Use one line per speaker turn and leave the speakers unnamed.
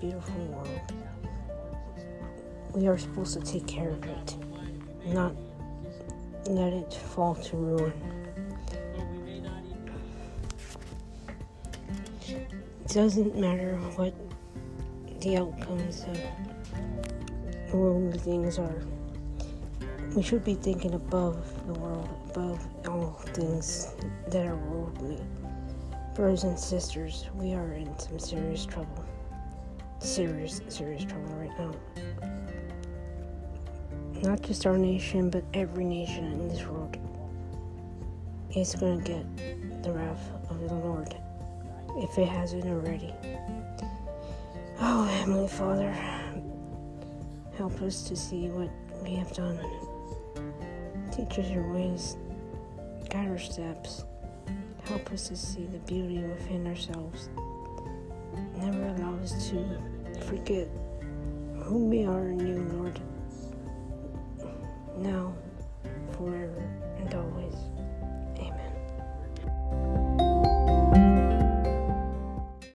beautiful world. We are supposed to take care of it, not let it fall to ruin. It doesn't matter what the outcomes of worldly things are. We should be thinking above the world, above all things that are worldly. Brothers and sisters, we are in some serious trouble. Serious, serious trouble right now. Not just our nation, but every nation in this world is going to get the wrath of the Lord if it hasn't already. Oh, Heavenly Father, help us to see what we have done. Teach us your ways, guide our steps, help us to see the beauty within ourselves. Never allow us to forget who we are in you